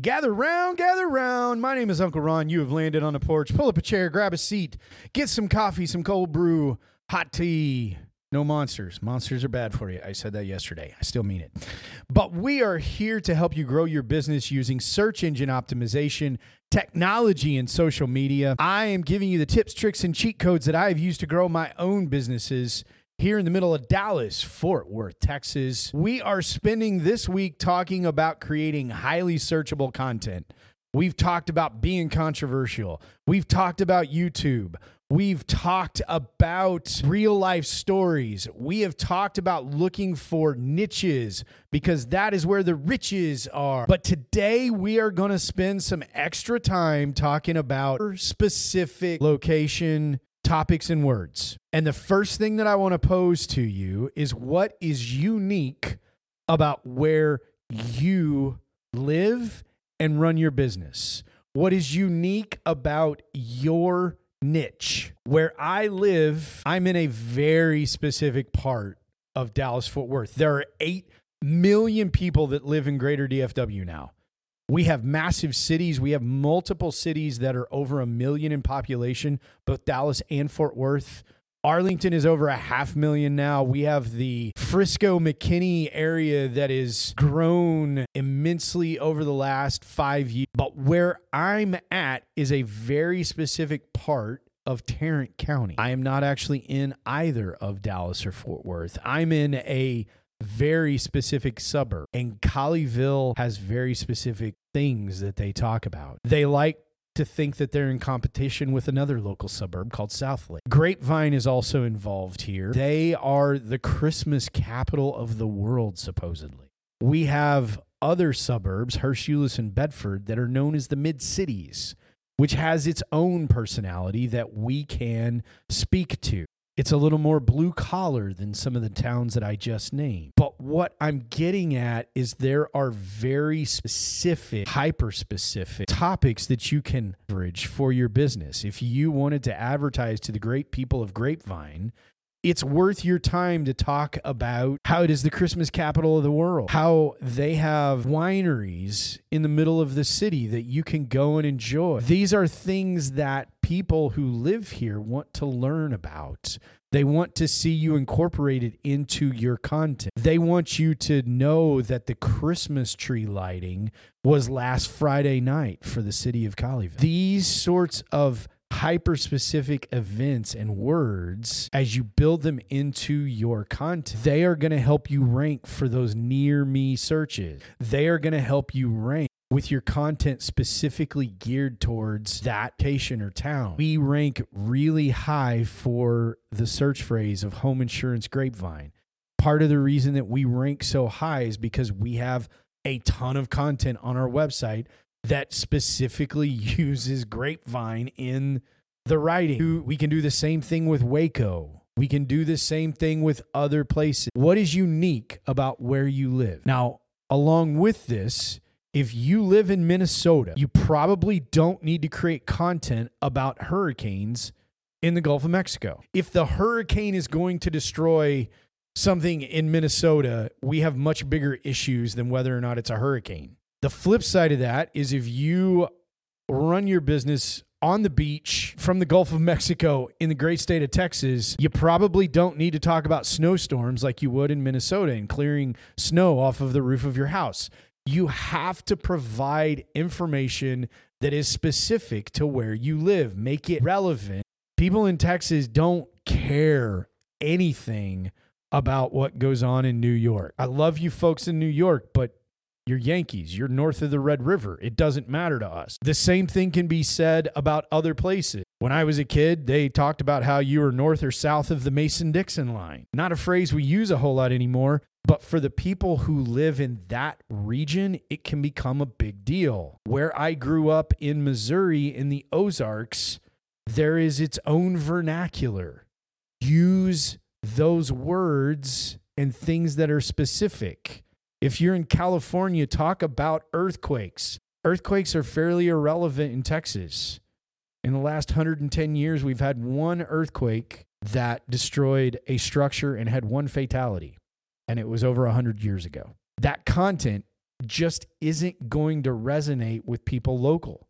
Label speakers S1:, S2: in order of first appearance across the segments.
S1: Gather round, gather round. My name is Uncle Ron. You have landed on the porch. Pull up a chair, grab a seat, get some coffee, some cold brew, hot tea. No monsters. Monsters are bad for you. I said that yesterday. I still mean it. But we are here to help you grow your business using search engine optimization, technology, and social media. I am giving you the tips, tricks, and cheat codes that I have used to grow my own businesses here in the middle of Dallas, Fort Worth, Texas. We are spending this week talking about creating highly searchable content. We've talked about being controversial. We've talked about YouTube. We've talked about real life stories. We have talked about looking for niches because that is where the riches are. But today we are going to spend some extra time talking about specific location, topics, and words. And the first thing that I want to pose to you is what is unique about where you live and run your business? What is unique about your niche? Where I live, I'm in a very specific part of Dallas Fort Worth. There are 8 million people that live in greater DFW now. We have massive cities. We have multiple cities that are over a million in population, both Dallas and Fort Worth. Arlington is over a half million now. We have the Frisco McKinney area that has grown immensely over the last five years. But where I'm at is a very specific part of Tarrant County. I am not actually in either of Dallas or Fort Worth. I'm in a very specific suburb, and Colleyville has very specific things that they talk about. They like to think that they're in competition with another local suburb called Southlake. Grapevine is also involved here. They are the Christmas capital of the world, supposedly. We have other suburbs, Hurst and Bedford, that are known as the mid cities, which has its own personality that we can speak to. It's a little more blue collar than some of the towns that I just named. But what I'm getting at is there are very specific, hyper specific topics that you can leverage for your business. If you wanted to advertise to the great people of Grapevine, it's worth your time to talk about how it is the Christmas capital of the world, how they have wineries in the middle of the city that you can go and enjoy. These are things that people who live here want to learn about. They want to see you incorporated into your content. They want you to know that the Christmas tree lighting was last Friday night for the city of Colleyville. These sorts of hyper specific events and words as you build them into your content. They are going to help you rank for those near me searches. They are going to help you rank with your content specifically geared towards that location or town. We rank really high for the search phrase of home insurance grapevine. Part of the reason that we rank so high is because we have a ton of content on our website that specifically uses grapevine in the writing. We can do the same thing with Waco. We can do the same thing with other places. What is unique about where you live? Now, along with this, if you live in Minnesota, you probably don't need to create content about hurricanes in the Gulf of Mexico. If the hurricane is going to destroy something in Minnesota, we have much bigger issues than whether or not it's a hurricane. The flip side of that is if you run your business on the beach from the Gulf of Mexico in the great state of Texas, you probably don't need to talk about snowstorms like you would in Minnesota and clearing snow off of the roof of your house. You have to provide information that is specific to where you live, make it relevant. People in Texas don't care anything about what goes on in New York. I love you folks in New York, but you're Yankees. You're north of the Red River. It doesn't matter to us. The same thing can be said about other places. When I was a kid, they talked about how you were north or south of the Mason Dixon line. Not a phrase we use a whole lot anymore, but for the people who live in that region, it can become a big deal. Where I grew up in Missouri in the Ozarks, there is its own vernacular. Use those words and things that are specific. If you're in California, talk about earthquakes. Earthquakes are fairly irrelevant in Texas. In the last 110 years, we've had one earthquake that destroyed a structure and had one fatality, and it was over 100 years ago. That content just isn't going to resonate with people local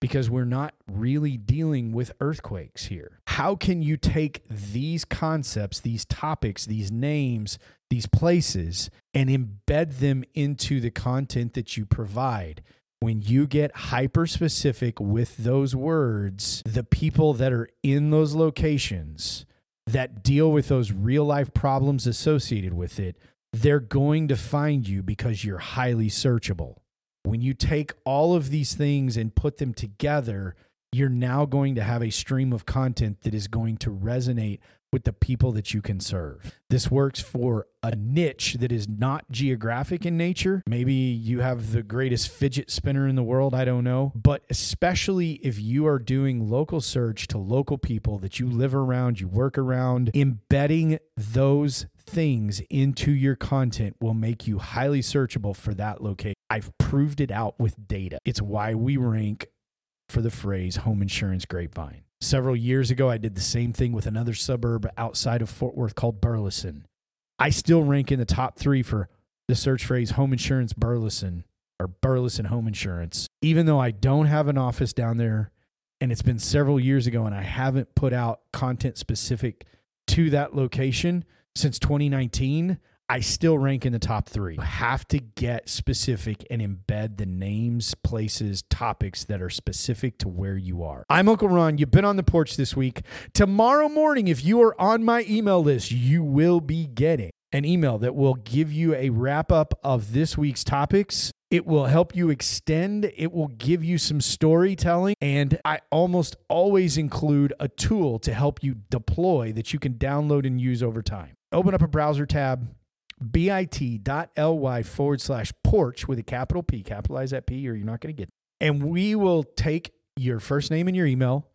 S1: because we're not really dealing with earthquakes here. How can you take these concepts, these topics, these names, these places, and embed them into the content that you provide? When you get hyper specific with those words, the people that are in those locations that deal with those real life problems associated with it, they're going to find you because you're highly searchable. When you take all of these things and put them together, you're now going to have a stream of content that is going to resonate with the people that you can serve. This works for a niche that is not geographic in nature. Maybe you have the greatest fidget spinner in the world, I don't know. But especially if you are doing local search to local people that you live around, you work around, embedding those things into your content will make you highly searchable for that location. I've proved it out with data. It's why we rank for the phrase home insurance grapevine. Several years ago, I did the same thing with another suburb outside of Fort Worth called Burleson. I still rank in the top three for the search phrase home insurance Burleson or Burleson home insurance, even though I don't have an office down there and it's been several years ago and I haven't put out content specific to that location since 2019. I still rank in the top three. You have to get specific and embed the names, places, topics that are specific to where you are. I'm Uncle Ron. You've been on the porch this week. Tomorrow morning, if you are on my email list, you will be getting an email that will give you a wrap up of this week's topics. It will help you extend. It will give you some storytelling. And I almost always include a tool to help you deploy that you can download and use over time. Open up a browser tab, bit.ly forward slash porch with a capital P, capitalize that P, or you're not going to get. And we will take your first name and your email,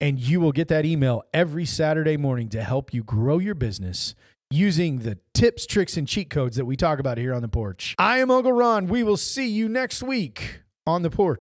S1: and you will get that email every Saturday morning to help you grow your business using the tips, tricks, and cheat codes that we talk about here on the porch. I am Uncle Ron. We will see you next week on the porch.